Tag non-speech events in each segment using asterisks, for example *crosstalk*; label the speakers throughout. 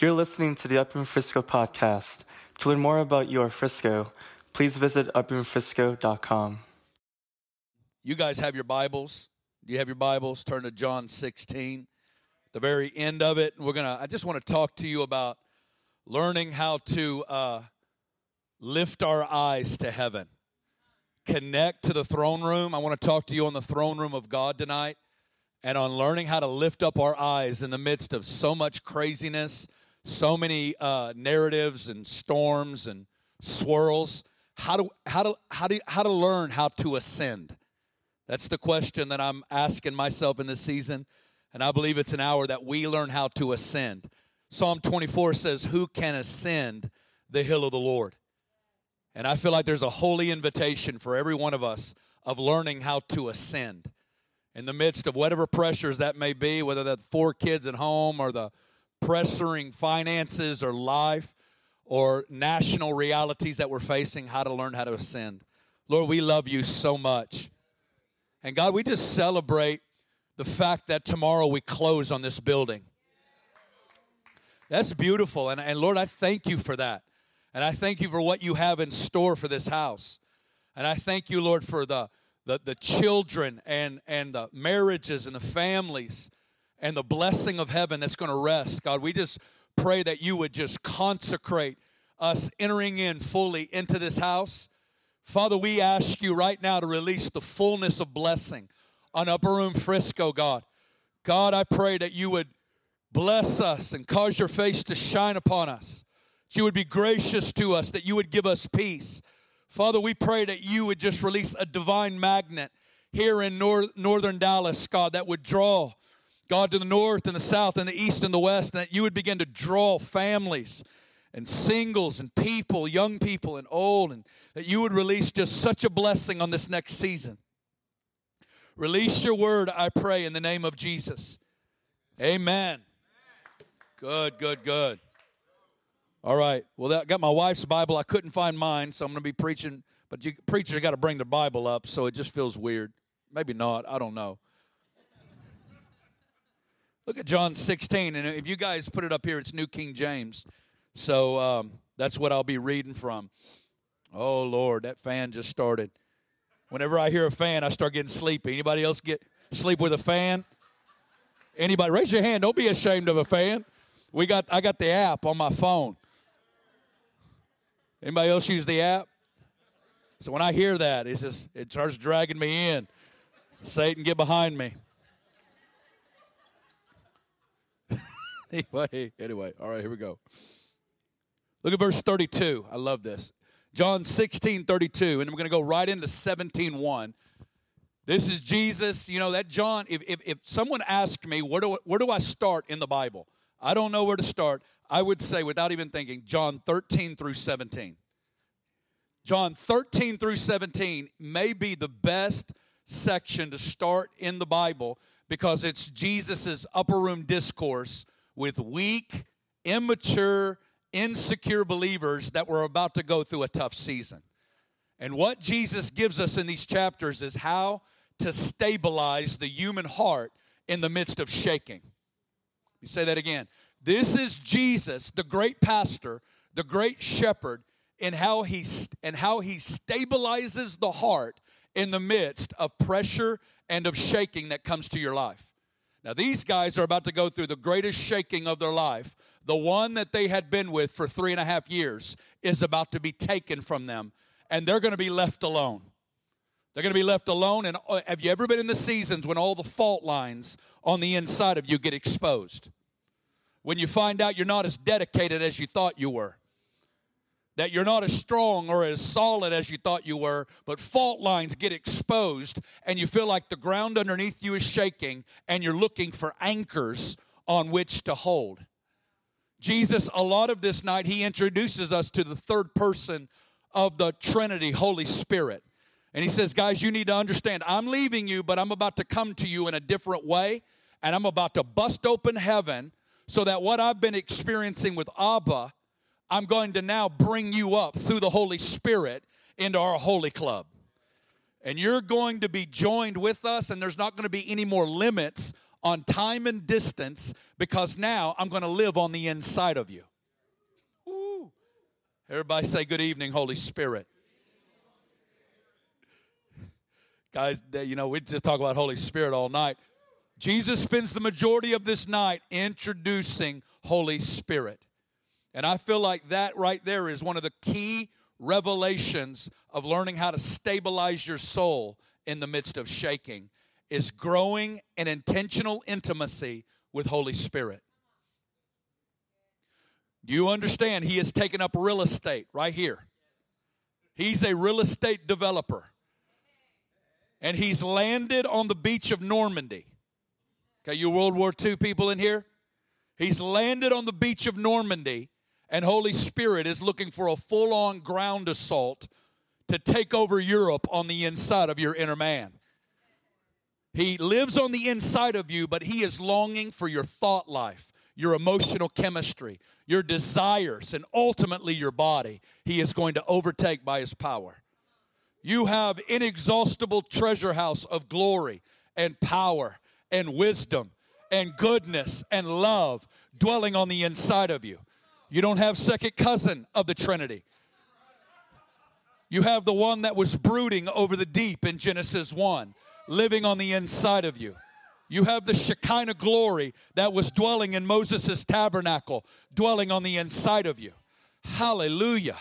Speaker 1: You're listening to the Upper Frisco podcast. To learn more about your Frisco, please visit upperfrisco.com.
Speaker 2: You guys have your Bibles. Do you have your Bibles? Turn to John 16. The very end of it, we're gonna. I just want to talk to you about learning how to uh, lift our eyes to heaven, connect to the throne room. I want to talk to you on the throne room of God tonight, and on learning how to lift up our eyes in the midst of so much craziness, so many uh, narratives and storms and swirls. How to how to how to how to learn how to ascend. That's the question that I'm asking myself in this season, and I believe it's an hour that we learn how to ascend. Psalm 24 says, "Who can ascend the hill of the Lord?" And I feel like there's a holy invitation for every one of us of learning how to ascend in the midst of whatever pressures that may be, whether that's four kids at home or the pressuring finances or life or national realities that we're facing, how to learn how to ascend. Lord, we love you so much. And God, we just celebrate the fact that tomorrow we close on this building. That's beautiful. And, and Lord, I thank you for that. And I thank you for what you have in store for this house. And I thank you, Lord, for the, the, the children and, and the marriages and the families and the blessing of heaven that's going to rest. God, we just pray that you would just consecrate us entering in fully into this house. Father, we ask you right now to release the fullness of blessing on Upper Room Frisco, God. God, I pray that you would bless us and cause your face to shine upon us, that you would be gracious to us, that you would give us peace. Father, we pray that you would just release a divine magnet here in nor- northern Dallas, God, that would draw God, to the north and the south and the east and the west, and that you would begin to draw families and singles and people, young people and old, and that you would release just such a blessing on this next season. Release your word, I pray, in the name of Jesus. Amen. Good, good, good. All right. Well, I got my wife's Bible. I couldn't find mine, so I'm going to be preaching. But you, preachers got to bring their Bible up, so it just feels weird. Maybe not. I don't know. Look at John 16, and if you guys put it up here, it's New King James. So um, that's what I'll be reading from. Oh Lord, that fan just started. Whenever I hear a fan, I start getting sleepy. Anybody else get sleep with a fan? Anybody? Raise your hand. Don't be ashamed of a fan. We got I got the app on my phone. Anybody else use the app? So when I hear that, it's just it starts dragging me in. Satan, get behind me. *laughs* anyway, anyway, all right, here we go. Look at verse 32. I love this. John 16, 32, and we're going to go right into 17, 1. This is Jesus. You know, that John, if, if, if someone asked me, where do, where do I start in the Bible? I don't know where to start. I would say, without even thinking, John 13 through 17. John 13 through 17 may be the best section to start in the Bible because it's Jesus' upper room discourse with weak, immature, insecure believers that were about to go through a tough season. And what Jesus gives us in these chapters is how to stabilize the human heart in the midst of shaking. You say that again. This is Jesus, the great pastor, the great shepherd, and how he and how he stabilizes the heart in the midst of pressure and of shaking that comes to your life. Now, these guys are about to go through the greatest shaking of their life. The one that they had been with for three and a half years is about to be taken from them, and they're going to be left alone. They're going to be left alone. And uh, have you ever been in the seasons when all the fault lines on the inside of you get exposed? When you find out you're not as dedicated as you thought you were that you're not as strong or as solid as you thought you were, but fault lines get exposed and you feel like the ground underneath you is shaking and you're looking for anchors on which to hold. Jesus, a lot of this night, he introduces us to the third person of the Trinity, Holy Spirit. And he says, Guys, you need to understand, I'm leaving you, but I'm about to come to you in a different way, and I'm about to bust open heaven so that what I've been experiencing with Abba I'm going to now bring you up through the Holy Spirit into our holy club. And you're going to be joined with us, and there's not going to be any more limits on time and distance because now I'm going to live on the inside of you. Ooh. Everybody say, Good evening, Holy Spirit. *laughs* Guys, you know, we just talk about Holy Spirit all night. Jesus spends the majority of this night introducing Holy Spirit. And I feel like that right there is one of the key revelations of learning how to stabilize your soul in the midst of shaking is growing an intentional intimacy with Holy Spirit. You understand? He has taken up real estate right here. He's a real estate developer. And he's landed on the beach of Normandy. Okay, you World War II people in here? He's landed on the beach of Normandy, and Holy Spirit is looking for a full on ground assault to take over Europe on the inside of your inner man. He lives on the inside of you, but He is longing for your thought life, your emotional chemistry, your desires, and ultimately your body. He is going to overtake by His power. You have inexhaustible treasure house of glory and power and wisdom and goodness and love dwelling on the inside of you. You don't have second cousin of the Trinity. You have the one that was brooding over the deep in Genesis 1 living on the inside of you. You have the Shekinah glory that was dwelling in Moses' tabernacle, dwelling on the inside of you. Hallelujah.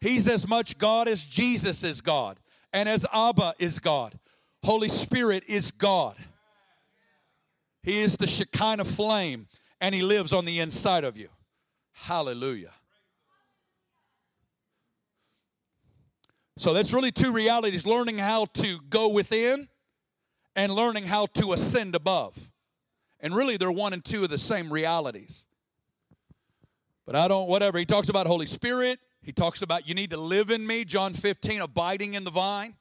Speaker 2: He's as much God as Jesus is God, and as Abba is God. Holy Spirit is God. He is the Shekinah flame, and He lives on the inside of you. Hallelujah. So that's really two realities learning how to go within and learning how to ascend above. And really, they're one and two of the same realities. But I don't, whatever. He talks about Holy Spirit. He talks about you need to live in me, John 15, abiding in the vine.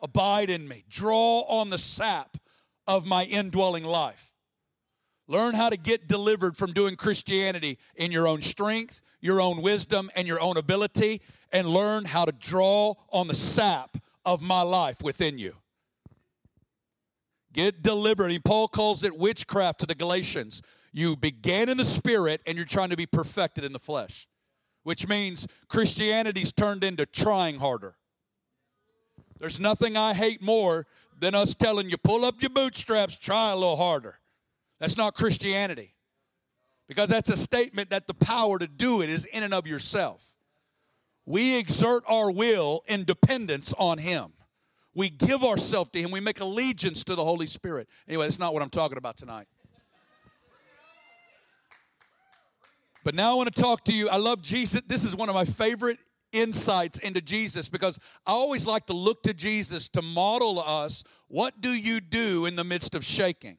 Speaker 2: Abide in me. Draw on the sap of my indwelling life. Learn how to get delivered from doing Christianity in your own strength, your own wisdom, and your own ability, and learn how to draw on the sap of my life within you. Get delivered. And Paul calls it witchcraft to the Galatians. You began in the spirit and you're trying to be perfected in the flesh, which means Christianity's turned into trying harder. There's nothing I hate more than us telling you, pull up your bootstraps, try a little harder. That's not Christianity. Because that's a statement that the power to do it is in and of yourself. We exert our will in dependence on Him. We give ourselves to Him. We make allegiance to the Holy Spirit. Anyway, that's not what I'm talking about tonight. But now I want to talk to you. I love Jesus. This is one of my favorite insights into Jesus because I always like to look to Jesus to model us what do you do in the midst of shaking?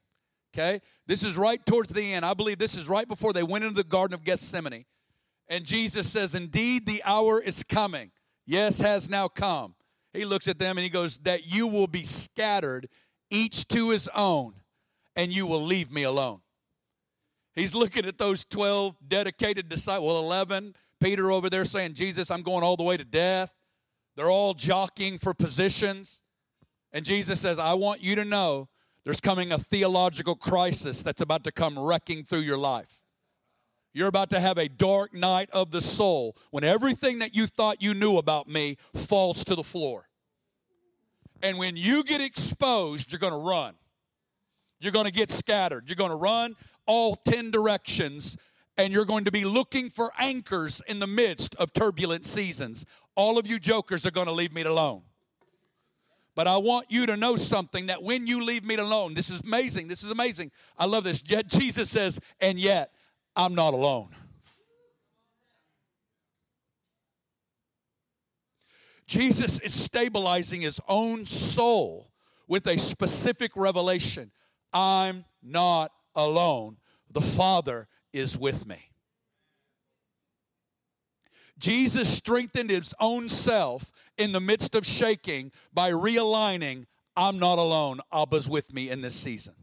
Speaker 2: Okay? This is right towards the end. I believe this is right before they went into the Garden of Gethsemane. And Jesus says, Indeed, the hour is coming. Yes, has now come he looks at them and he goes, That you will be scattered, each to his own, and you will leave me alone. He's looking at those 12 dedicated disciples, well, 11. Peter over there saying, Jesus, I'm going all the way to death. They're all jockeying for positions. And Jesus says, I want you to know there's coming a theological crisis that's about to come wrecking through your life. You're about to have a dark night of the soul when everything that you thought you knew about me falls to the floor. And when you get exposed, you're going to run. You're going to get scattered. You're going to run all 10 directions, and you're going to be looking for anchors in the midst of turbulent seasons. All of you jokers are going to leave me alone. But I want you to know something that when you leave me alone, this is amazing. This is amazing. I love this. Jesus says, and yet I'm not alone. Jesus is stabilizing his own soul with a specific revelation I'm not alone. The Father is with me. Jesus strengthened his own self in the midst of shaking by realigning I'm not alone. Abba's with me in this season.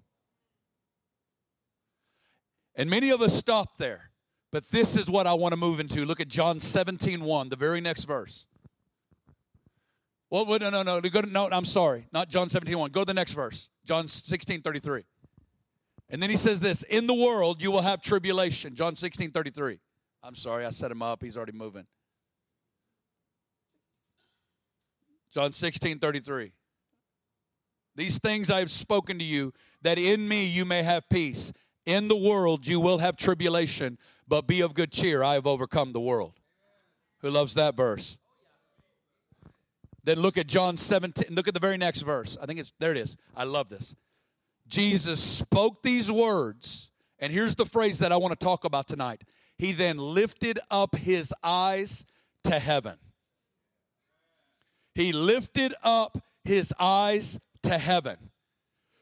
Speaker 2: And many of us stop there. But this is what I want to move into. Look at John 17, 1, the very next verse. Well, no, no, no. No, I'm sorry. Not John 17, 1. Go to the next verse. John 16, 33. And then he says this In the world you will have tribulation. John 16 33. I'm sorry, I set him up. He's already moving. John 16 33. These things I have spoken to you, that in me you may have peace. In the world you will have tribulation, but be of good cheer. I have overcome the world. Who loves that verse? Then look at John 17. Look at the very next verse. I think it's there it is. I love this. Jesus spoke these words, and here's the phrase that I want to talk about tonight. He then lifted up his eyes to heaven. He lifted up his eyes to heaven.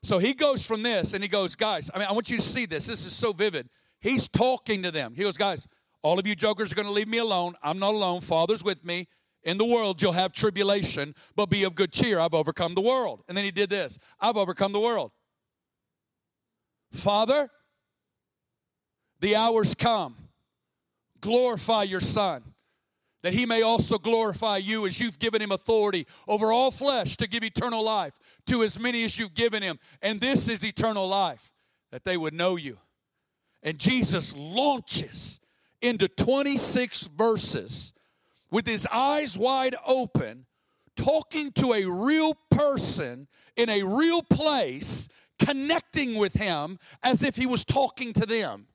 Speaker 2: So he goes from this and he goes, guys, I mean, I want you to see this. This is so vivid. He's talking to them. He goes, guys, all of you jokers are going to leave me alone. I'm not alone. Father's with me. In the world, you'll have tribulation, but be of good cheer. I've overcome the world. And then he did this I've overcome the world. Father, the hour's come. Glorify your Son, that he may also glorify you as you've given him authority over all flesh to give eternal life to as many as you've given him. And this is eternal life, that they would know you. And Jesus launches into 26 verses with his eyes wide open, talking to a real person in a real place, connecting with him as if he was talking to them.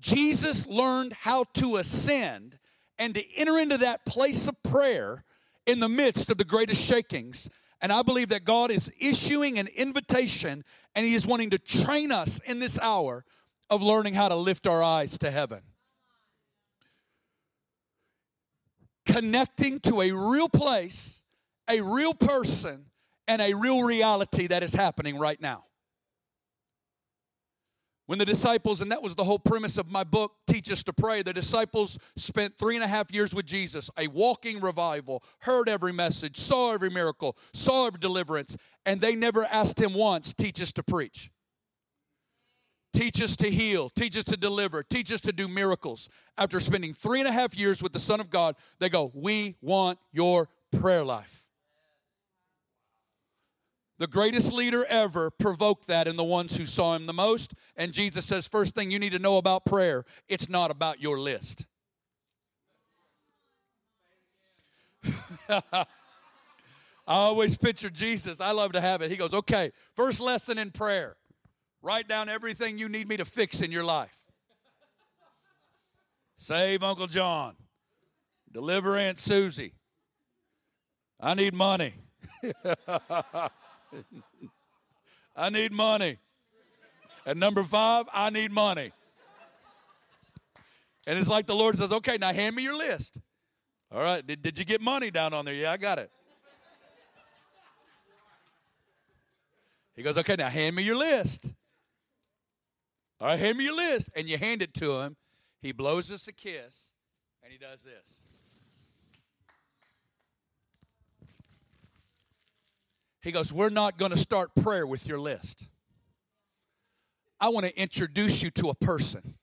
Speaker 2: Jesus learned how to ascend and to enter into that place of prayer in the midst of the greatest shakings. And I believe that God is issuing an invitation and He is wanting to train us in this hour of learning how to lift our eyes to heaven. Connecting to a real place, a real person, and a real reality that is happening right now. When the disciples, and that was the whole premise of my book, Teach Us to Pray, the disciples spent three and a half years with Jesus, a walking revival, heard every message, saw every miracle, saw every deliverance, and they never asked him once, Teach us to preach. Teach us to heal, teach us to deliver, teach us to do miracles. After spending three and a half years with the Son of God, they go, We want your prayer life. The greatest leader ever provoked that in the ones who saw him the most. And Jesus says, first thing you need to know about prayer, it's not about your list. *laughs* I always picture Jesus. I love to have it. He goes, okay, first lesson in prayer write down everything you need me to fix in your life. Save Uncle John, deliver Aunt Susie. I need money. *laughs* I need money. And number five, I need money. And it's like the Lord says, okay, now hand me your list. All right, did, did you get money down on there? Yeah, I got it. He goes, okay, now hand me your list. All right, hand me your list. And you hand it to him. He blows us a kiss and he does this. He goes, We're not going to start prayer with your list. I want to introduce you to a person.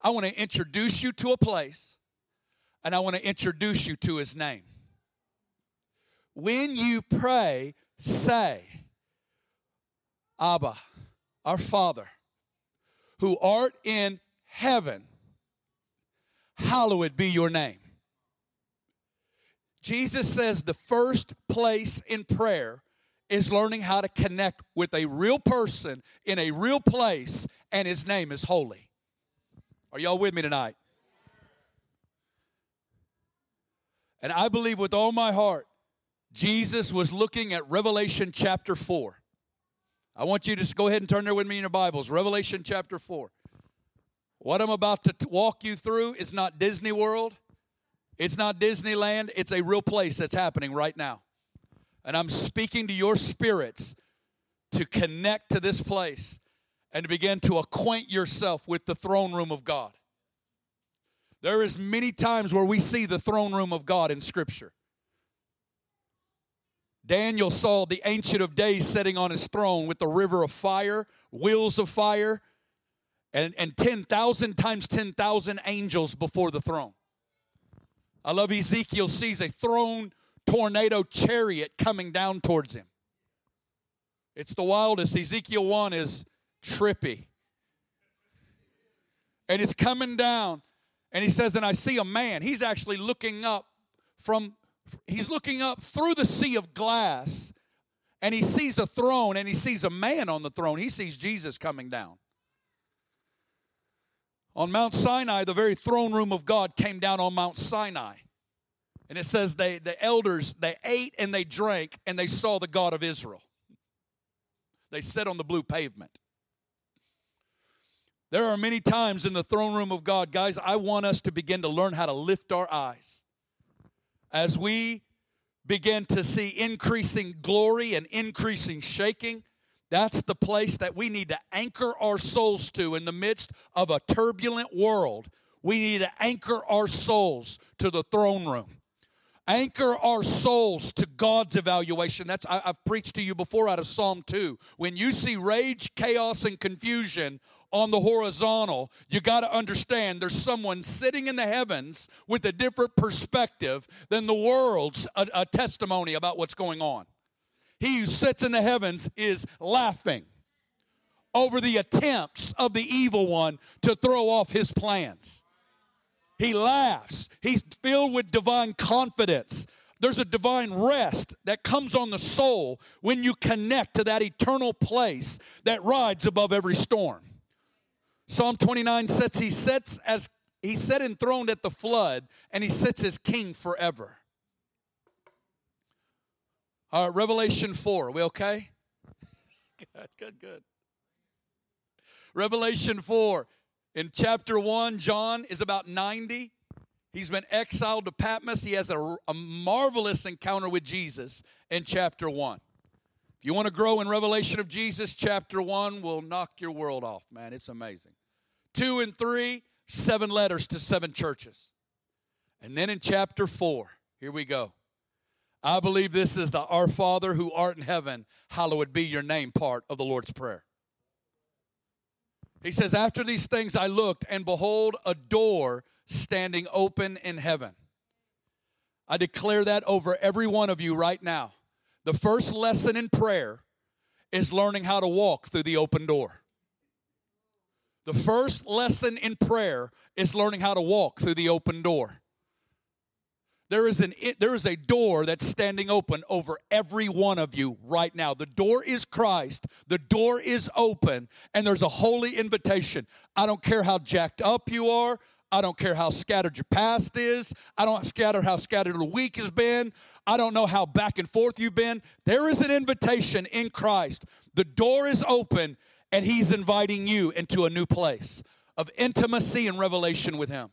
Speaker 2: I want to introduce you to a place, and I want to introduce you to his name. When you pray, say, Abba, our Father, who art in heaven, hallowed be your name. Jesus says the first place in prayer is learning how to connect with a real person in a real place, and his name is holy. Are y'all with me tonight? And I believe with all my heart, Jesus was looking at Revelation chapter 4. I want you to just go ahead and turn there with me in your Bibles. Revelation chapter 4. What I'm about to walk you through is not Disney World. It's not Disneyland, it's a real place that's happening right now. And I'm speaking to your spirits to connect to this place and to begin to acquaint yourself with the throne room of God. There is many times where we see the throne room of God in scripture. Daniel saw the ancient of days sitting on his throne with the river of fire, wheels of fire, and, and 10,000 times 10,000 angels before the throne. I love Ezekiel sees a throne tornado chariot coming down towards him. It's the wildest. Ezekiel 1 is trippy. And it's coming down. And he says, And I see a man. He's actually looking up from, he's looking up through the sea of glass. And he sees a throne and he sees a man on the throne. He sees Jesus coming down. On Mount Sinai, the very throne room of God came down on Mount Sinai. And it says they the elders they ate and they drank and they saw the God of Israel. They sat on the blue pavement. There are many times in the throne room of God, guys, I want us to begin to learn how to lift our eyes. As we begin to see increasing glory and increasing shaking, that's the place that we need to anchor our souls to in the midst of a turbulent world. We need to anchor our souls to the throne room anchor our souls to God's evaluation. That's I, have preached to you before out of Psalm 2. When you see rage, chaos, and confusion on the horizontal, you got to understand there's someone sitting in the heavens with a different perspective than the world's a, a testimony about what's going on. He who sits in the heavens is laughing over the attempts of the evil one to throw off his plans. He laughs. He's filled with divine confidence. There's a divine rest that comes on the soul when you connect to that eternal place that rides above every storm. Psalm 29 says he sits as he sat enthroned at the flood and he sits as king forever. Right, Revelation 4. Are we okay? *laughs* good, good, good. Revelation 4. In chapter 1, John is about 90. He's been exiled to Patmos. He has a, a marvelous encounter with Jesus in chapter 1. If you want to grow in revelation of Jesus, chapter 1 will knock your world off, man. It's amazing. 2 and 3, seven letters to seven churches. And then in chapter 4, here we go. I believe this is the Our Father who art in heaven, hallowed be your name part of the Lord's Prayer. He says, After these things I looked, and behold, a door standing open in heaven. I declare that over every one of you right now. The first lesson in prayer is learning how to walk through the open door. The first lesson in prayer is learning how to walk through the open door. There is, an, there is a door that's standing open over every one of you right now. The door is Christ. The door is open, and there's a holy invitation. I don't care how jacked up you are. I don't care how scattered your past is. I don't scatter how scattered the week has been. I don't know how back and forth you've been. There is an invitation in Christ. The door is open, and He's inviting you into a new place of intimacy and revelation with Him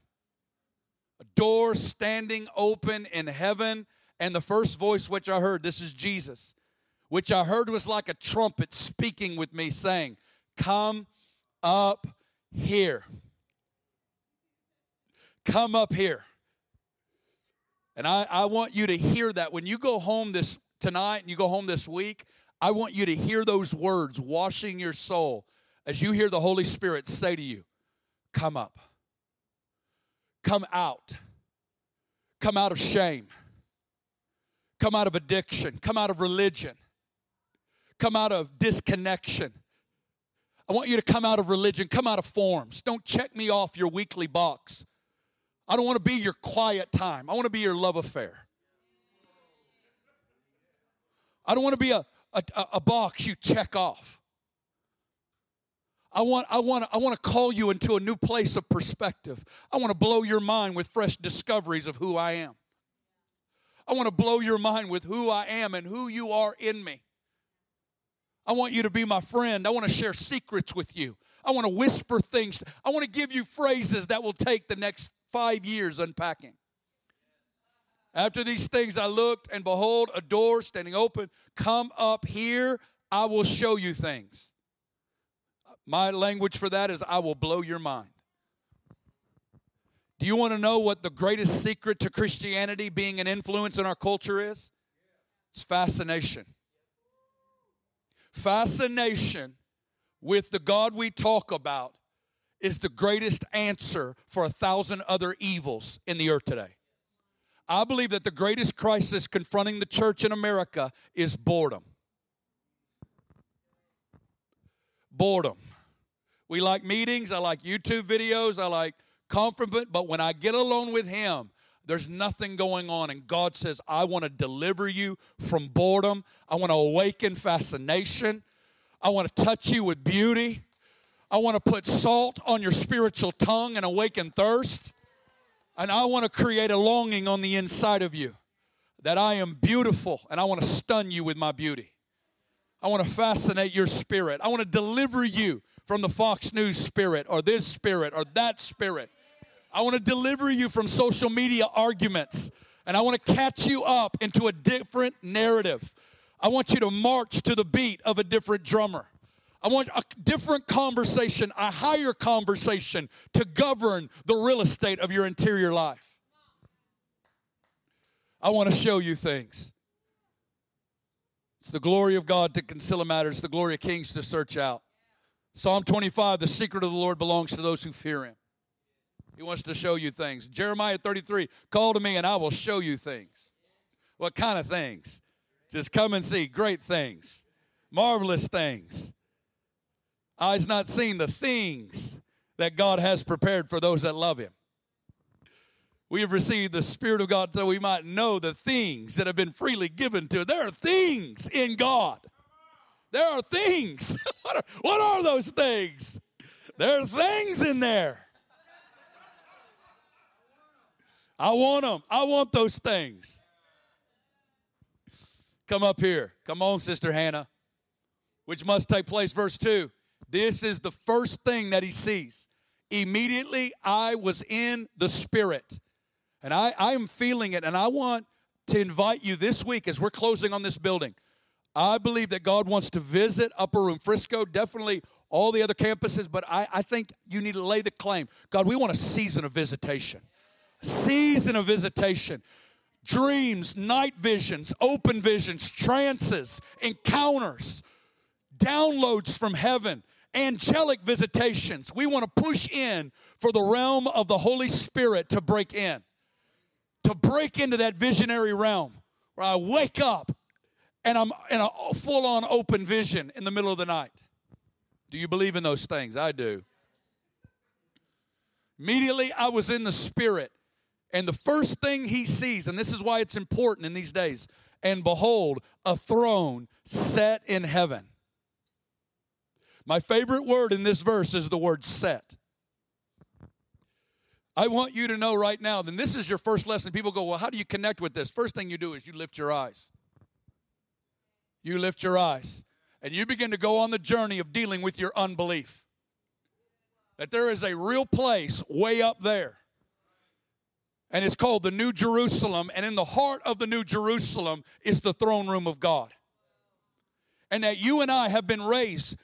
Speaker 2: a door standing open in heaven. And the first voice which I heard, this is Jesus, which I heard was like a trumpet speaking with me, saying, Come up here. Come up here. And I, I want you to hear that when you go home this tonight and you go home this week, I want you to hear those words washing your soul as you hear the Holy Spirit say to you, Come up. Come out. Come out of shame. Come out of addiction. Come out of religion. Come out of disconnection. I want you to come out of religion, come out of forms. Don't check me off your weekly box. I don't want to be your quiet time. I want to be your love affair. I don't want to be a, a, a box you check off. I want, I, want, I want to call you into a new place of perspective. I want to blow your mind with fresh discoveries of who I am. I want to blow your mind with who I am and who you are in me. I want you to be my friend. I want to share secrets with you. I want to whisper things. I want to give you phrases that will take the next five years unpacking. After these things, I looked, and behold, a door standing open. Come up here, I will show you things. My language for that is I will blow your mind. Do you want to know what the greatest secret to Christianity being an influence in our culture is? It's fascination. Fascination with the God we talk about is the greatest answer for a thousand other evils in the earth today. I believe that the greatest crisis confronting the church in America is boredom. Boredom. We like meetings. I like YouTube videos. I like comfort. But when I get alone with Him, there's nothing going on. And God says, I want to deliver you from boredom. I want to awaken fascination. I want to touch you with beauty. I want to put salt on your spiritual tongue and awaken thirst. And I want to create a longing on the inside of you that I am beautiful and I want to stun you with my beauty. I want to fascinate your spirit. I want to deliver you from the Fox News spirit or this spirit or that spirit. I want to deliver you from social media arguments and I want to catch you up into a different narrative. I want you to march to the beat of a different drummer. I want a different conversation, a higher conversation to govern the real estate of your interior life. I want to show you things. It's the glory of God to conceal matters, the glory of kings to search out. Psalm 25, the secret of the Lord belongs to those who fear him. He wants to show you things. Jeremiah 33, call to me and I will show you things. What kind of things? Just come and see great things, marvelous things. Eyes not seen the things that God has prepared for those that love him. We have received the Spirit of God so we might know the things that have been freely given to. There are things in God. There are things. *laughs* what, are, what are those things? There are things in there. I want them. I want those things. Come up here. Come on, Sister Hannah. Which must take place. Verse 2. This is the first thing that he sees. Immediately I was in the Spirit. And I, I am feeling it, and I want to invite you this week as we're closing on this building. I believe that God wants to visit Upper Room Frisco, definitely all the other campuses, but I, I think you need to lay the claim. God, we want a season of visitation. Season of visitation. Dreams, night visions, open visions, trances, encounters, downloads from heaven, angelic visitations. We want to push in for the realm of the Holy Spirit to break in to break into that visionary realm where I wake up and I'm in a full on open vision in the middle of the night. Do you believe in those things? I do. Immediately, I was in the Spirit, and the first thing he sees, and this is why it's important in these days, and behold, a throne set in heaven. My favorite word in this verse is the word set. I want you to know right now, then this is your first lesson. People go, Well, how do you connect with this? First thing you do is you lift your eyes. You lift your eyes and you begin to go on the journey of dealing with your unbelief. That there is a real place way up there. And it's called the New Jerusalem. And in the heart of the New Jerusalem is the throne room of God. And that you and I have been raised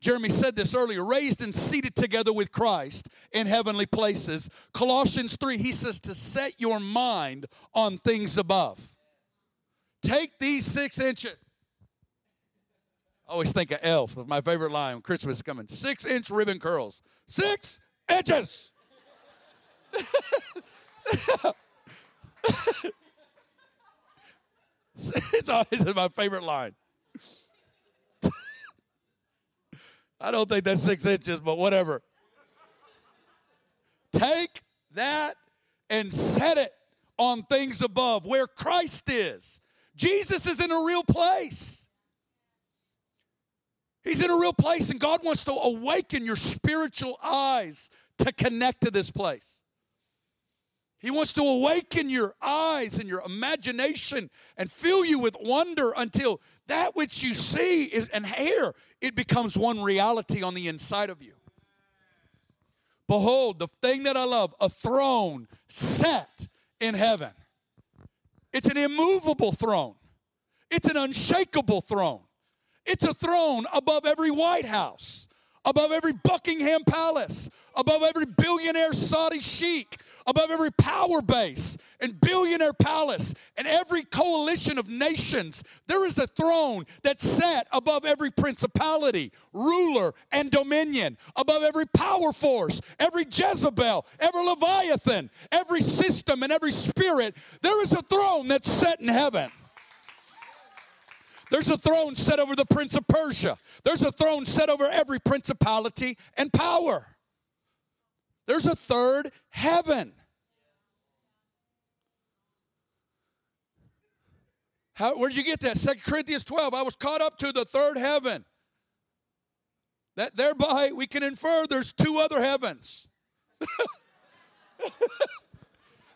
Speaker 2: Jeremy said this earlier raised and seated together with Christ in heavenly places. Colossians 3, he says to set your mind on things above. Take these six inches. I always think of Elf, my favorite line when Christmas is coming. Six inch ribbon curls. Six inches. *laughs* it's always my favorite line. *laughs* I don't think that's six inches, but whatever. Take that and set it on things above where Christ is. Jesus is in a real place. He's in a real place, and God wants to awaken your spiritual eyes to connect to this place. He wants to awaken your eyes and your imagination and fill you with wonder until that which you see is and hear, it becomes one reality on the inside of you. Behold, the thing that I love, a throne set in heaven. It's an immovable throne. It's an unshakable throne. It's a throne above every White House, above every Buckingham Palace, above every billionaire Saudi sheik, above every power base and billionaire palace and every coalition of nations. There is a throne that's set above every principality, ruler, and dominion, above every power force, every Jezebel, every Leviathan, every system, and every spirit. There is a throne that's set in heaven. There's a throne set over the prince of Persia. There's a throne set over every principality and power. There's a third heaven. How, where'd you get that? Second Corinthians 12. I was caught up to the third heaven. That thereby we can infer there's two other heavens. *laughs*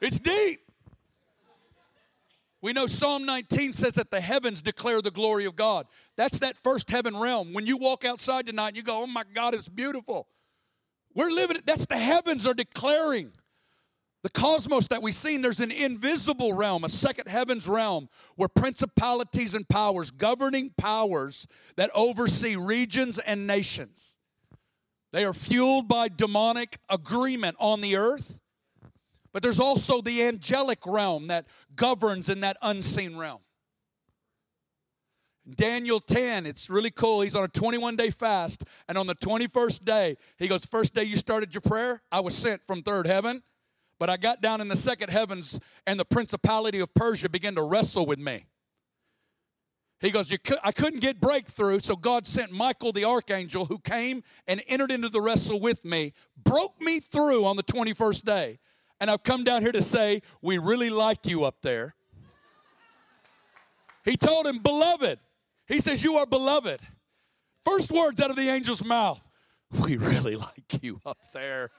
Speaker 2: it's deep. We know Psalm 19 says that the heavens declare the glory of God. That's that first heaven realm. When you walk outside tonight you go, oh my God, it's beautiful. We're living, that's the heavens are declaring the cosmos that we've seen, there's an invisible realm, a second heavens realm, where principalities and powers, governing powers that oversee regions and nations, they are fueled by demonic agreement on the earth. But there's also the angelic realm that governs in that unseen realm. Daniel 10, it's really cool. He's on a 21 day fast, and on the 21st day, he goes, First day you started your prayer, I was sent from third heaven. But I got down in the second heavens, and the principality of Persia began to wrestle with me. He goes, I couldn't get breakthrough, so God sent Michael the archangel who came and entered into the wrestle with me, broke me through on the 21st day. And I've come down here to say, we really like you up there. He told him, Beloved. He says, You are beloved. First words out of the angel's mouth, We really like you up there.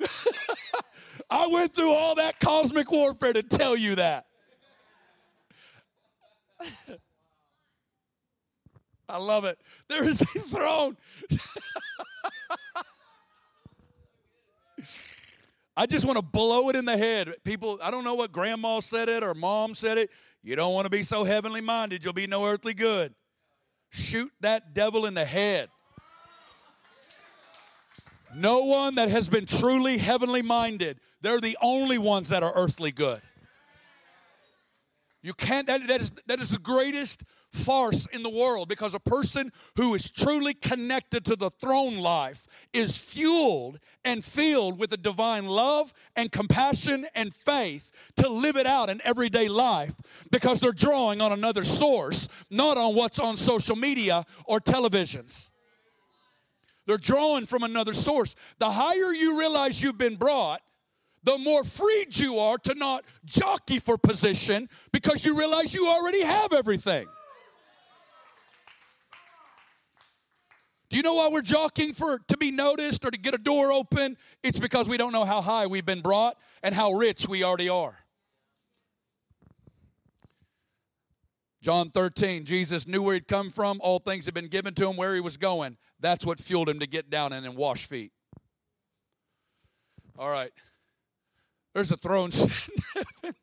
Speaker 2: *laughs* I went through all that cosmic warfare to tell you that. *laughs* I love it. There is a throne. *laughs* I just want to blow it in the head. People, I don't know what grandma said it or mom said it. You don't want to be so heavenly minded, you'll be no earthly good. Shoot that devil in the head. No one that has been truly heavenly minded, they're the only ones that are earthly good. You can't, that, that, is, that is the greatest farce in the world because a person who is truly connected to the throne life is fueled and filled with a divine love and compassion and faith to live it out in everyday life because they're drawing on another source, not on what's on social media or televisions. They're drawing from another source. The higher you realize you've been brought, the more freed you are to not jockey for position because you realize you already have everything. Do you know why we're jockeying for to be noticed or to get a door open? It's because we don't know how high we've been brought and how rich we already are. John 13, Jesus knew where he'd come from. All things had been given to him, where he was going. That's what fueled him to get down and then wash feet. All right. There's a throne set *laughs*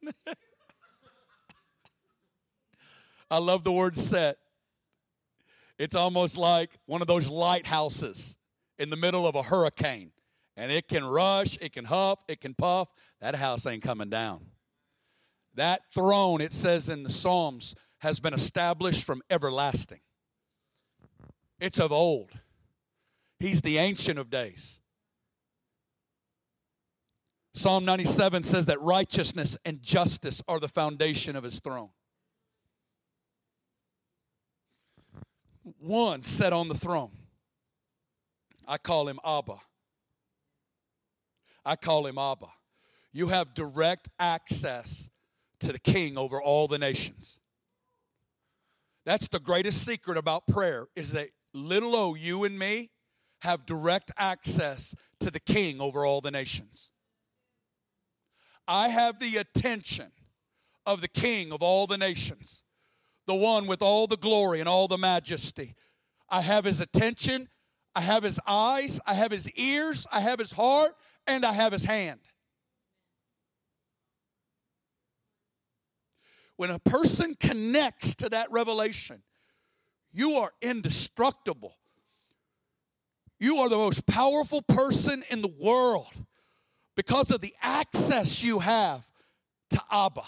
Speaker 2: I love the word set. It's almost like one of those lighthouses in the middle of a hurricane. And it can rush, it can huff, it can puff. That house ain't coming down. That throne, it says in the Psalms, has been established from everlasting. It's of old. He's the ancient of days. Psalm 97 says that righteousness and justice are the foundation of his throne. One sat on the throne. I call him Abba. I call him Abba. You have direct access to the king over all the nations. That's the greatest secret about prayer is that little o you and me have direct access to the king over all the nations. I have the attention of the king of all the nations, the one with all the glory and all the majesty. I have his attention, I have his eyes, I have his ears, I have his heart, and I have his hand. When a person connects to that revelation, you are indestructible. You are the most powerful person in the world because of the access you have to Abba.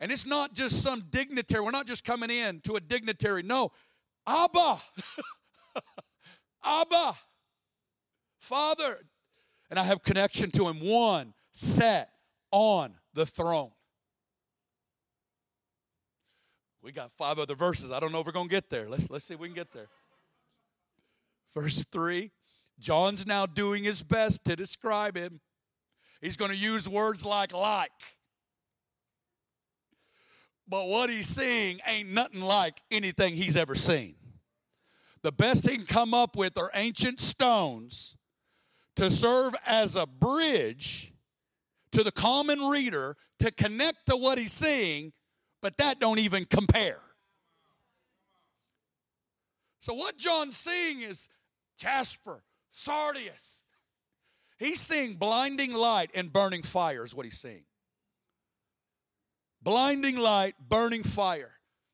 Speaker 2: And it's not just some dignitary. We're not just coming in to a dignitary. No, Abba. *laughs* Abba. Father. And I have connection to him. One set on the throne. We got five other verses. I don't know if we're going to get there. Let's, let's see if we can get there. Verse 3 John's now doing his best to describe him. He's going to use words like like. But what he's seeing ain't nothing like anything he's ever seen. The best he can come up with are ancient stones to serve as a bridge to the common reader to connect to what he's seeing, but that don't even compare. So what John's seeing is jasper, sardius. He's seeing blinding light and burning fire is what he's seeing. Blinding light, burning fire.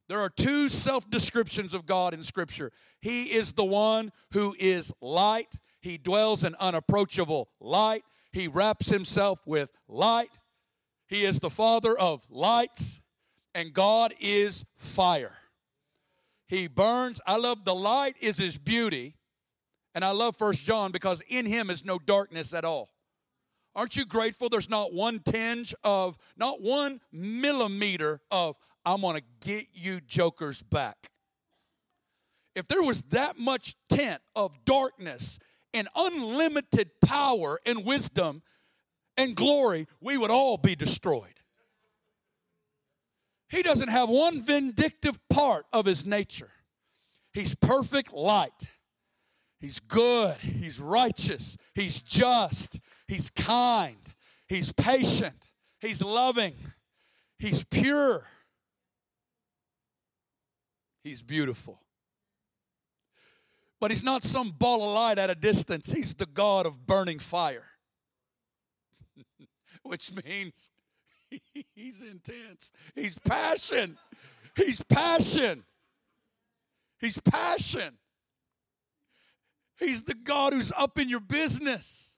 Speaker 2: There are two self descriptions of God in Scripture. He is the one who is light, He dwells in unapproachable light, He wraps Himself with light. He is the Father of lights, and God is fire. He burns. I love the light is His beauty, and I love First John because in Him is no darkness at all. Aren't you grateful there's not one tinge of, not one millimeter of, I'm going to get you jokers back? If there was that much tint of darkness and unlimited power and wisdom and glory, we would all be destroyed. He doesn't have one vindictive part of his nature. He's perfect light. He's good. He's righteous. He's just. He's kind. He's patient. He's loving. He's pure. He's beautiful. But he's not some ball of light at a distance. He's the God of burning fire, *laughs* which means *laughs* he's intense. He's passion. He's passion. He's passion. He's the God who's up in your business.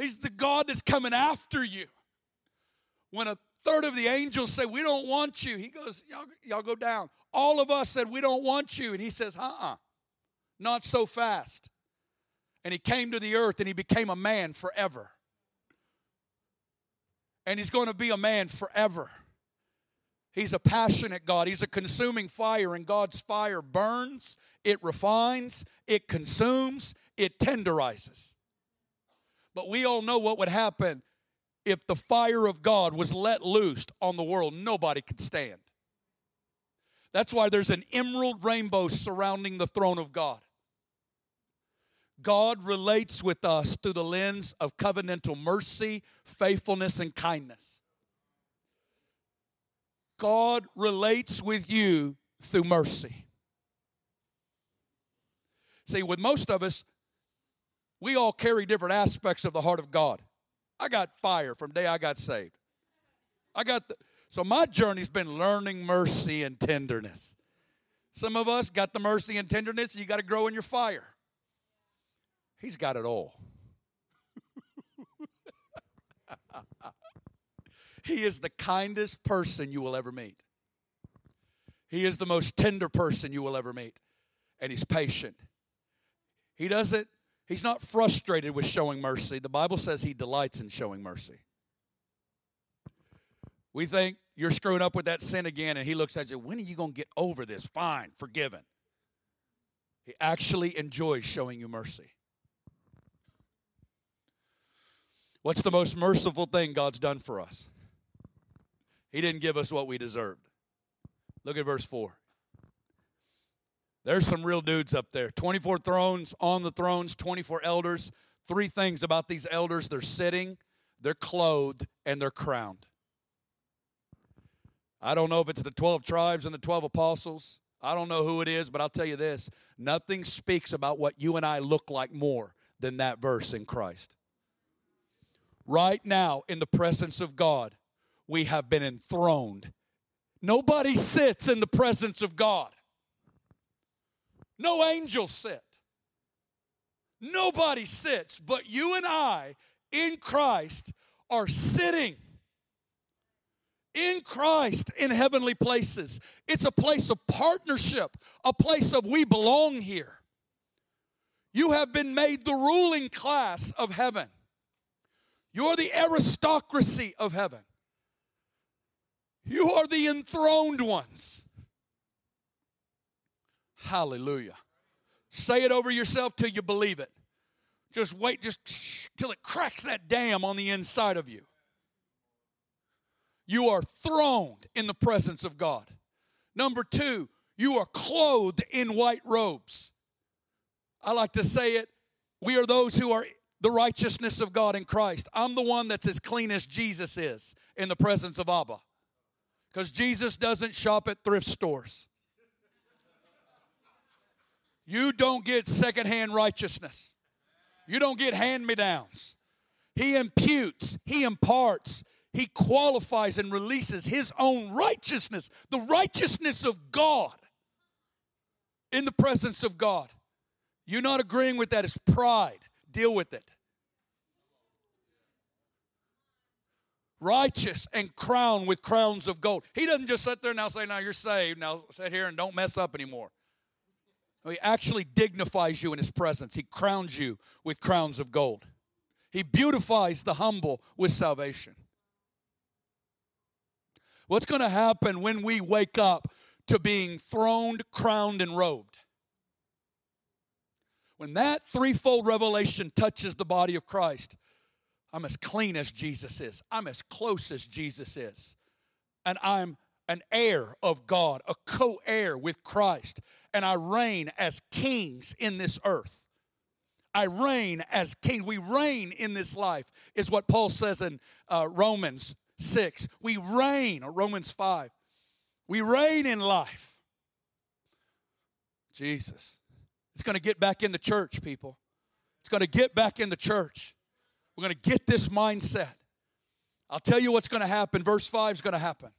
Speaker 2: He's the God that's coming after you. When a third of the angels say, We don't want you, he goes, Y'all, y'all go down. All of us said, We don't want you. And he says, Uh uh-uh, uh, not so fast. And he came to the earth and he became a man forever. And he's going to be a man forever. He's a passionate God. He's a consuming fire, and God's fire burns, it refines, it consumes, it tenderizes. But we all know what would happen if the fire of God was let loose on the world. Nobody could stand. That's why there's an emerald rainbow surrounding the throne of God. God relates with us through the lens of covenantal mercy, faithfulness, and kindness. God relates with you through mercy. See, with most of us, we all carry different aspects of the heart of God. I got fire from day I got saved. I got the so my journey's been learning mercy and tenderness. Some of us got the mercy and tenderness, you got to grow in your fire. He's got it all. *laughs* he is the kindest person you will ever meet. He is the most tender person you will ever meet. And he's patient. He doesn't, he's not frustrated with showing mercy. The Bible says he delights in showing mercy. We think you're screwing up with that sin again, and he looks at you, when are you going to get over this? Fine, forgiven. He actually enjoys showing you mercy. What's the most merciful thing God's done for us? He didn't give us what we deserved. Look at verse 4. There's some real dudes up there. 24 thrones, on the thrones, 24 elders. Three things about these elders they're sitting, they're clothed, and they're crowned. I don't know if it's the 12 tribes and the 12 apostles. I don't know who it is, but I'll tell you this nothing speaks about what you and I look like more than that verse in Christ. Right now, in the presence of God, we have been enthroned. Nobody sits in the presence of God, no angels sit. Nobody sits, but you and I in Christ are sitting in Christ in heavenly places. It's a place of partnership, a place of we belong here. You have been made the ruling class of heaven. You're the aristocracy of heaven. You are the enthroned ones. Hallelujah. Say it over yourself till you believe it. Just wait, just till it cracks that dam on the inside of you. You are throned in the presence of God. Number two, you are clothed in white robes. I like to say it we are those who are the righteousness of God in Christ. I'm the one that's as clean as Jesus is in the presence of Abba. Because Jesus doesn't shop at thrift stores. You don't get secondhand righteousness. You don't get hand me downs. He imputes, He imparts, He qualifies and releases His own righteousness, the righteousness of God in the presence of God. You're not agreeing with that is pride. Deal with it. Righteous and crowned with crowns of gold. He doesn't just sit there now say, Now you're saved. Now sit here and don't mess up anymore. He actually dignifies you in his presence. He crowns you with crowns of gold. He beautifies the humble with salvation. What's going to happen when we wake up to being throned, crowned, and robed? When that threefold revelation touches the body of Christ, I'm as clean as Jesus is. I'm as close as Jesus is. And I'm an heir of God, a co heir with Christ. And I reign as kings in this earth. I reign as king. We reign in this life, is what Paul says in uh, Romans 6. We reign, or Romans 5. We reign in life. Jesus. It's going to get back in the church, people. It's going to get back in the church. We're going to get this mindset. I'll tell you what's going to happen. Verse 5 is going to happen.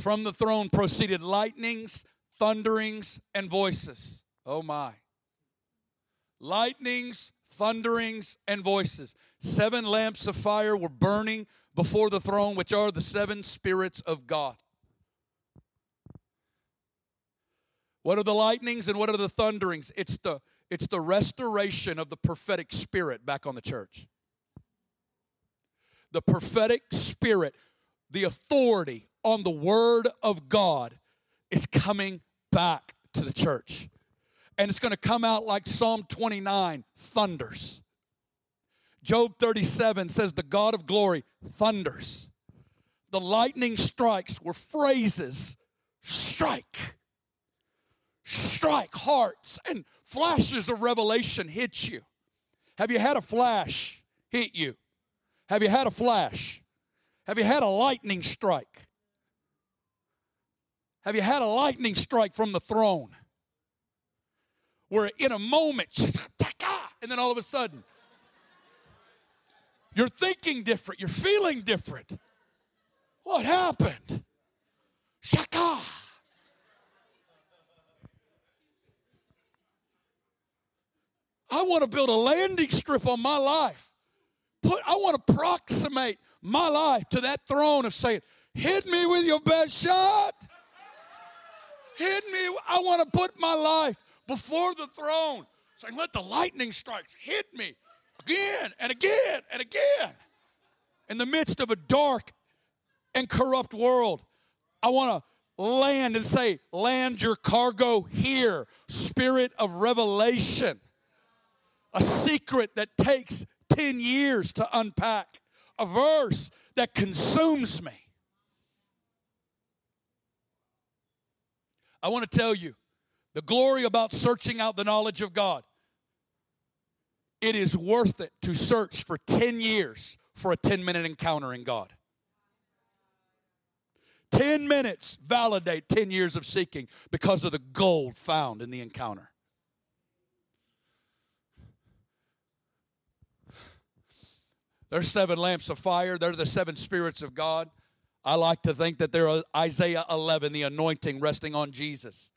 Speaker 2: From the throne proceeded lightnings, thunderings, and voices. Oh my. Lightnings, thunderings, and voices. Seven lamps of fire were burning before the throne, which are the seven spirits of God. What are the lightnings and what are the thunderings? It's the it's the restoration of the prophetic spirit back on the church. The prophetic spirit, the authority on the word of God is coming back to the church. And it's going to come out like Psalm 29 thunders. Job 37 says, The God of glory thunders. The lightning strikes were phrases strike strike hearts and flashes of revelation hit you. Have you had a flash hit you? Have you had a flash? Have you had a lightning strike? Have you had a lightning strike from the throne? Where in a moment, and then all of a sudden, you're thinking different, you're feeling different. What happened? Shaka. I want to build a landing strip on my life. Put, I want to approximate my life to that throne of saying, Hit me with your best shot. Hit me. I want to put my life before the throne, saying, Let the lightning strikes hit me again and again and again. In the midst of a dark and corrupt world, I want to land and say, Land your cargo here. Spirit of revelation a secret that takes 10 years to unpack, a verse that consumes me. I want to tell you the glory about searching out the knowledge of God. It is worth it to search for 10 years for a 10 minute encounter in God. 10 minutes validate 10 years of seeking because of the gold found in the encounter. There's seven lamps of fire. They're the seven spirits of God. I like to think that they're Isaiah 11, the anointing resting on Jesus.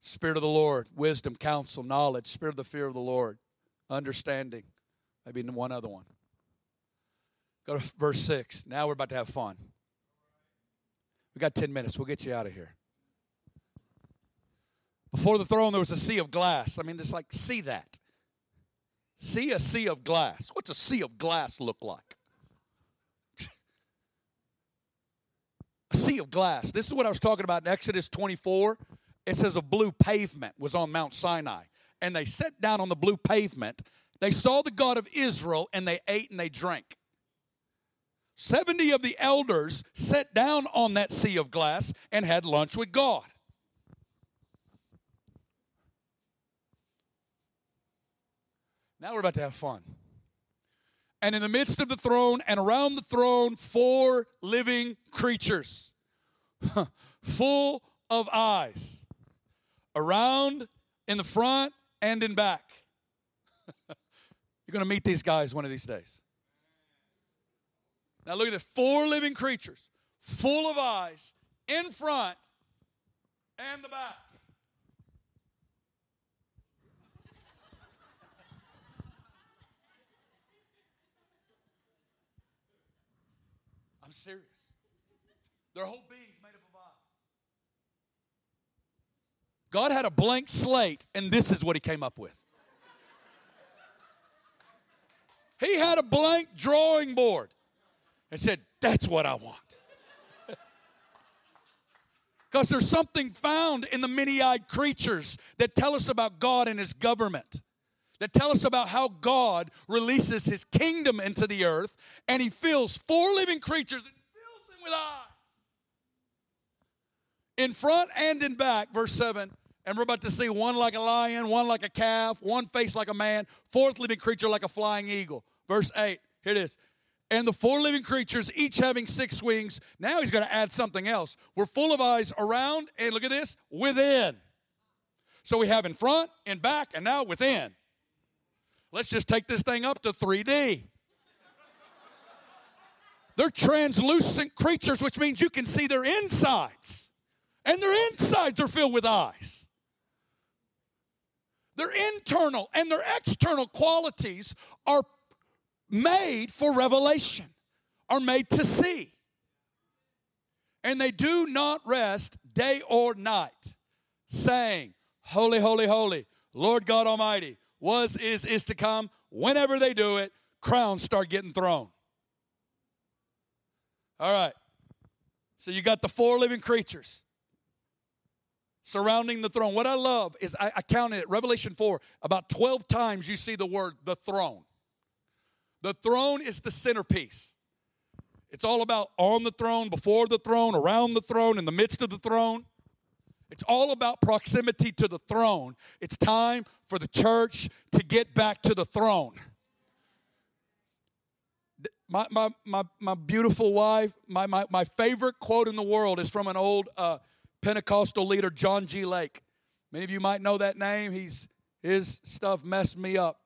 Speaker 2: Spirit of the Lord, wisdom, counsel, knowledge, spirit of the fear of the Lord, understanding. Maybe one other one. Go to verse 6. Now we're about to have fun. We got 10 minutes. We'll get you out of here. Before the throne, there was a sea of glass. I mean, just like, see that. See a sea of glass. What's a sea of glass look like? Sea of glass. This is what I was talking about in Exodus 24. It says a blue pavement was on Mount Sinai. And they sat down on the blue pavement. They saw the God of Israel and they ate and they drank. 70 of the elders sat down on that sea of glass and had lunch with God. Now we're about to have fun. And in the midst of the throne and around the throne, four living creatures, *laughs* full of eyes, around, in the front, and in back. *laughs* You're going to meet these guys one of these days. Now look at this four living creatures, full of eyes, in front and the back. I'm serious. Their whole being's made up of eyes. God had a blank slate, and this is what he came up with. He had a blank drawing board and said, That's what I want. *laughs* Because there's something found in the many eyed creatures that tell us about God and His government, that tell us about how God releases His kingdom into the earth and He fills four living creatures and fills them with eyes. In front and in back, verse 7. And we're about to see one like a lion, one like a calf, one face like a man, fourth living creature like a flying eagle. Verse 8, here it is. And the four living creatures, each having six wings. Now he's going to add something else. We're full of eyes around, and look at this, within. So we have in front, in back, and now within. Let's just take this thing up to 3D. They're translucent creatures, which means you can see their insides. And their insides are filled with eyes. Their internal and their external qualities are made for revelation, are made to see. And they do not rest day or night, saying, Holy, holy, holy, Lord God Almighty, was, is, is to come. Whenever they do it, crowns start getting thrown. All right. So you got the four living creatures surrounding the throne. What I love is I, I counted it, Revelation 4, about 12 times you see the word the throne. The throne is the centerpiece. It's all about on the throne, before the throne, around the throne, in the midst of the throne. It's all about proximity to the throne. It's time for the church to get back to the throne. My, my, my, my beautiful wife, my, my, my favorite quote in the world is from an old uh, Pentecostal leader, John G. Lake. Many of you might know that name. He's, his stuff messed me up.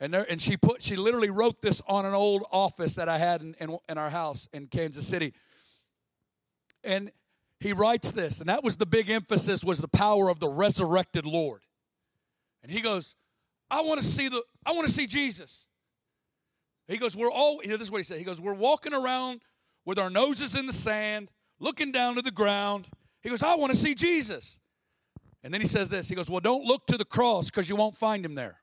Speaker 2: And, there, and she put she literally wrote this on an old office that I had in, in, in our house in Kansas City. And he writes this, and that was the big emphasis was the power of the resurrected Lord. And he goes, I want to see the I want to see Jesus. He goes, we're all, you know, this is what he said. He goes, we're walking around with our noses in the sand, looking down to the ground. He goes, I want to see Jesus. And then he says this. He goes, Well, don't look to the cross because you won't find him there.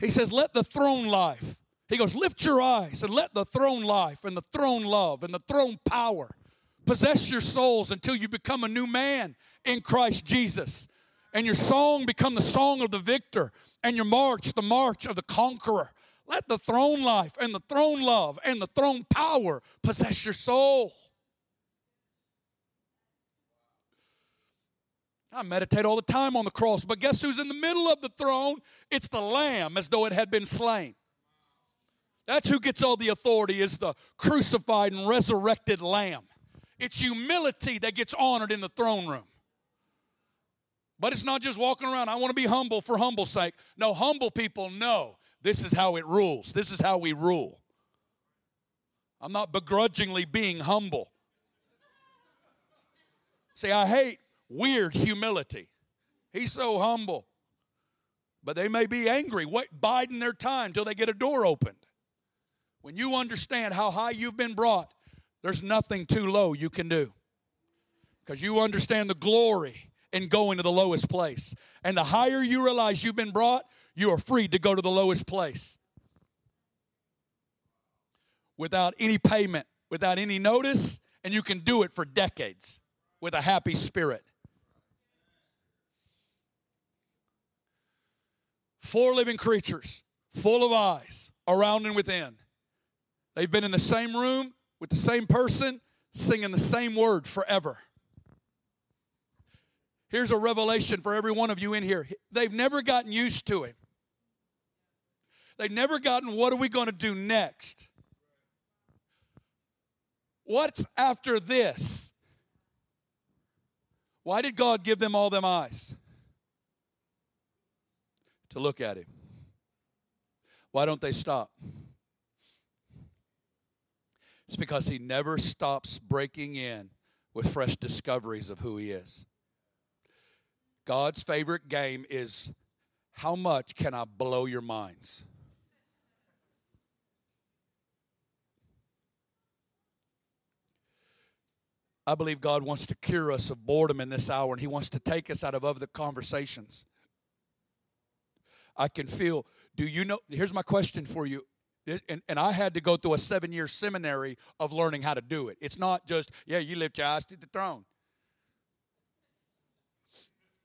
Speaker 2: He says, Let the throne life. He goes, Lift your eyes and let the throne life and the throne love and the throne power possess your souls until you become a new man in Christ Jesus. And your song become the song of the victor and your march the march of the conqueror. Let the throne life and the throne love and the throne power possess your soul. I meditate all the time on the cross, but guess who's in the middle of the throne? It's the lamb as though it had been slain. That's who gets all the authority is the crucified and resurrected lamb. It's humility that gets honored in the throne room. But it's not just walking around, I want to be humble for humble's sake. No, humble people know this is how it rules. This is how we rule. I'm not begrudgingly being humble. See, I hate weird humility. He's so humble. But they may be angry, wait, biding their time till they get a door opened. When you understand how high you've been brought, there's nothing too low you can do. Because you understand the glory in going to the lowest place. And the higher you realize you've been brought, you are free to go to the lowest place. without any payment, without any notice, and you can do it for decades with a happy spirit. Four living creatures, full of eyes, around and within. They've been in the same room with the same person, singing the same word forever. Here's a revelation for every one of you in here. They've never gotten used to him. They've never gotten, what are we going to do next? What's after this? Why did God give them all them eyes? To look at him. Why don't they stop? It's because he never stops breaking in with fresh discoveries of who he is. God's favorite game is how much can I blow your minds? I believe God wants to cure us of boredom in this hour and He wants to take us out of other conversations. I can feel, do you know? Here's my question for you. And, and I had to go through a seven year seminary of learning how to do it. It's not just, yeah, you lift your eyes to the throne.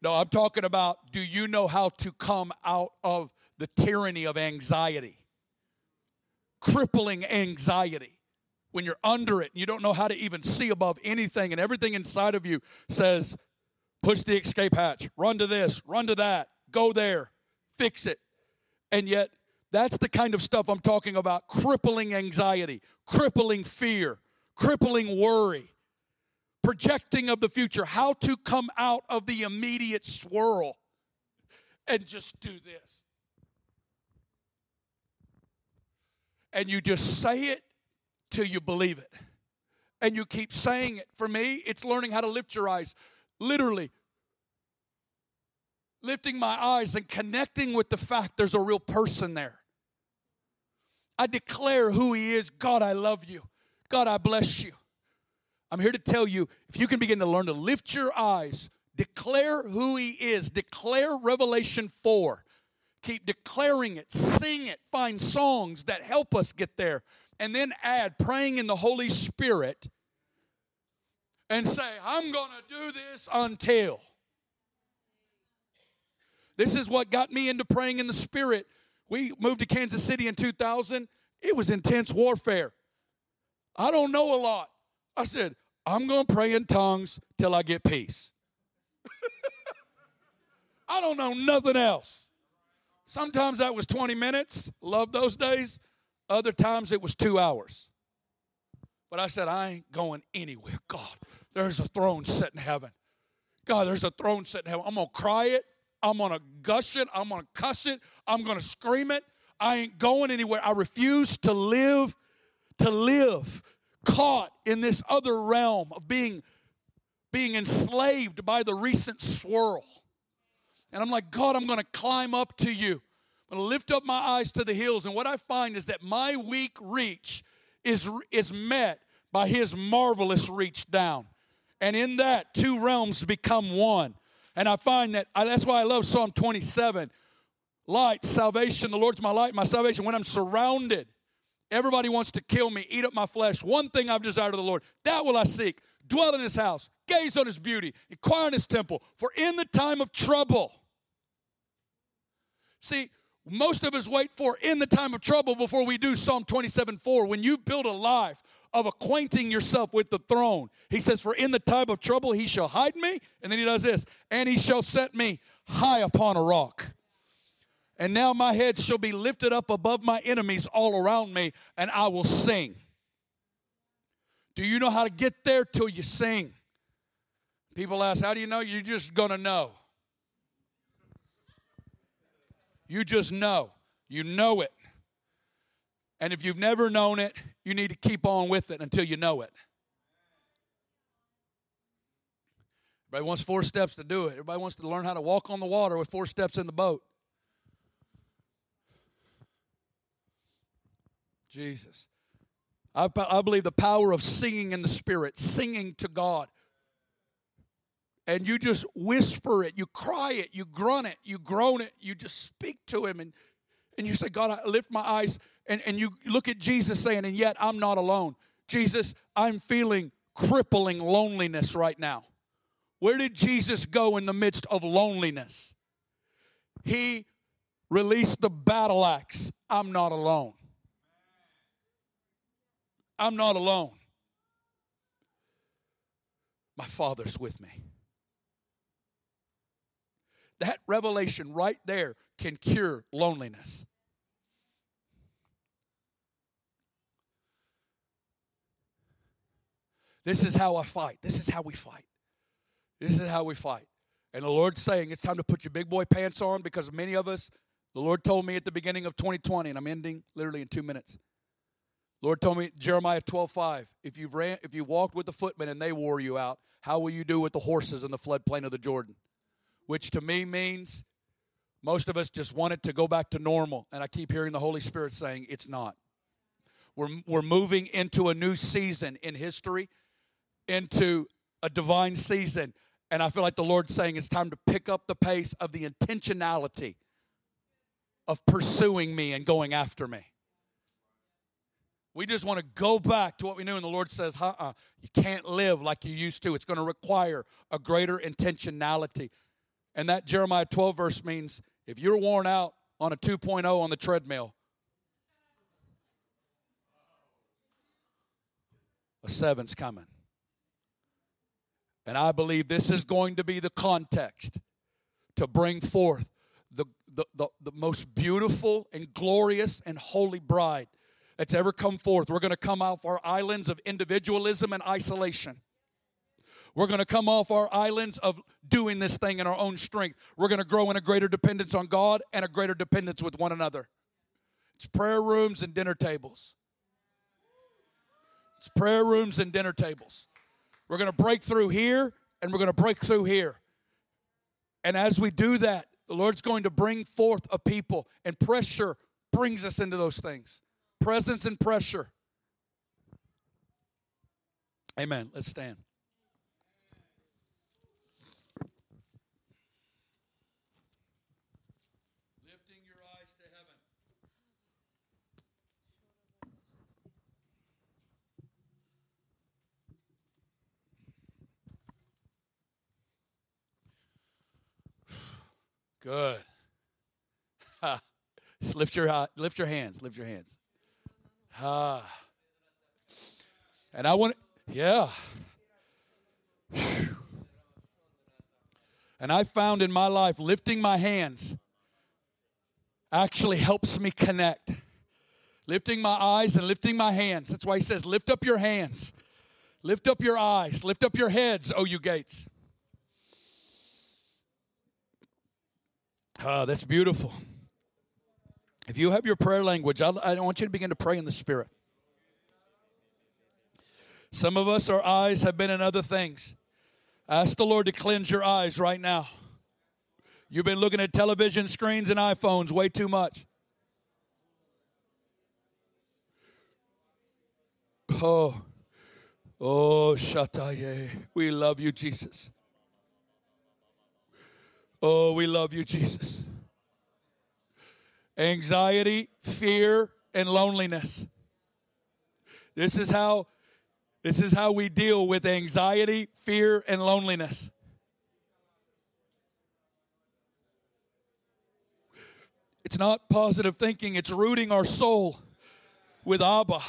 Speaker 2: No, I'm talking about do you know how to come out of the tyranny of anxiety? Crippling anxiety. When you're under it and you don't know how to even see above anything, and everything inside of you says, push the escape hatch, run to this, run to that, go there, fix it. And yet, that's the kind of stuff I'm talking about crippling anxiety, crippling fear, crippling worry projecting of the future, how to come out of the immediate swirl and just do this. And you just say it till you believe it. And you keep saying it. For me, it's learning how to lift your eyes. Literally, lifting my eyes and connecting with the fact there's a real person there. I declare who He is. God, I love you. God, I bless you. I'm here to tell you if you can begin to learn to lift your eyes, declare who He is, declare Revelation 4. Keep declaring it, sing it, find songs that help us get there, and then add praying in the Holy Spirit and say, I'm going to do this until. This is what got me into praying in the Spirit. We moved to Kansas City in 2000. It was intense warfare. I don't know a lot. I said, I'm going to pray in tongues till I get peace. *laughs* I don't know nothing else. Sometimes that was 20 minutes. Love those days. Other times it was two hours. But I said, I ain't going anywhere. God, there's a throne set in heaven. God, there's a throne set in heaven. I'm going to cry it. I'm going to gush it. I'm going to cuss it. I'm going to scream it. I ain't going anywhere. I refuse to live, to live caught in this other realm of being, being enslaved by the recent swirl. And I'm like, God, I'm going to climb up to you. I'm going to lift up my eyes to the hills. And what I find is that my weak reach is, is met by his marvelous reach down. And in that, two realms become one. And I find that that's why I love Psalm 27 light, salvation, the Lord's my light, my salvation. When I'm surrounded Everybody wants to kill me, eat up my flesh. One thing I've desired of the Lord, that will I seek. Dwell in his house, gaze on his beauty, inquire in his temple. For in the time of trouble, see, most of us wait for in the time of trouble before we do Psalm 27 4. When you build a life of acquainting yourself with the throne, he says, For in the time of trouble he shall hide me. And then he does this, and he shall set me high upon a rock. And now my head shall be lifted up above my enemies all around me, and I will sing. Do you know how to get there till you sing? People ask, How do you know? You're just gonna know. You just know. You know it. And if you've never known it, you need to keep on with it until you know it. Everybody wants four steps to do it. Everybody wants to learn how to walk on the water with four steps in the boat. Jesus. I, I believe the power of singing in the Spirit, singing to God. And you just whisper it, you cry it, you grunt it, you groan it, you just speak to Him, and, and you say, God, I lift my eyes. and, and you look at Jesus saying, and yet I'm not alone. Jesus, I'm feeling crippling loneliness right now. Where did Jesus go in the midst of loneliness? He released the battle axe. I'm not alone. I'm not alone. My Father's with me. That revelation right there can cure loneliness. This is how I fight. This is how we fight. This is how we fight. And the Lord's saying it's time to put your big boy pants on because many of us, the Lord told me at the beginning of 2020, and I'm ending literally in two minutes. Lord told me, Jeremiah 12, 5, if you've ran, if you walked with the footmen and they wore you out, how will you do with the horses in the floodplain of the Jordan? Which to me means most of us just want it to go back to normal. And I keep hearing the Holy Spirit saying it's not. We're, we're moving into a new season in history, into a divine season. And I feel like the Lord's saying it's time to pick up the pace of the intentionality of pursuing me and going after me. We just want to go back to what we knew, and the Lord says, uh uh you can't live like you used to. It's going to require a greater intentionality. And that Jeremiah 12 verse means if you're worn out on a 2.0 on the treadmill, a seven's coming. And I believe this is going to be the context to bring forth the, the, the, the most beautiful and glorious and holy bride that's ever come forth. We're going to come off our islands of individualism and isolation. We're going to come off our islands of doing this thing in our own strength. We're going to grow in a greater dependence on God and a greater dependence with one another. It's prayer rooms and dinner tables. It's prayer rooms and dinner tables. We're going to break through here and we're going to break through here. And as we do that, the Lord's going to bring forth a people, and pressure brings us into those things presence and pressure. Amen. Let's stand. Good. *laughs* Lift your lift your hands. Lift your hands. Ah. And I want, yeah. And I found in my life lifting my hands actually helps me connect. Lifting my eyes and lifting my hands. That's why he says, Lift up your hands, lift up your eyes, lift up your heads, O you gates. Ah, that's beautiful. If you have your prayer language, I, I want you to begin to pray in the Spirit. Some of us, our eyes have been in other things. Ask the Lord to cleanse your eyes right now. You've been looking at television screens and iPhones way too much. Oh, oh, Shataye. We love you, Jesus. Oh, we love you, Jesus anxiety, fear, and loneliness. This is how this is how we deal with anxiety, fear, and loneliness. It's not positive thinking, it's rooting our soul with Abba.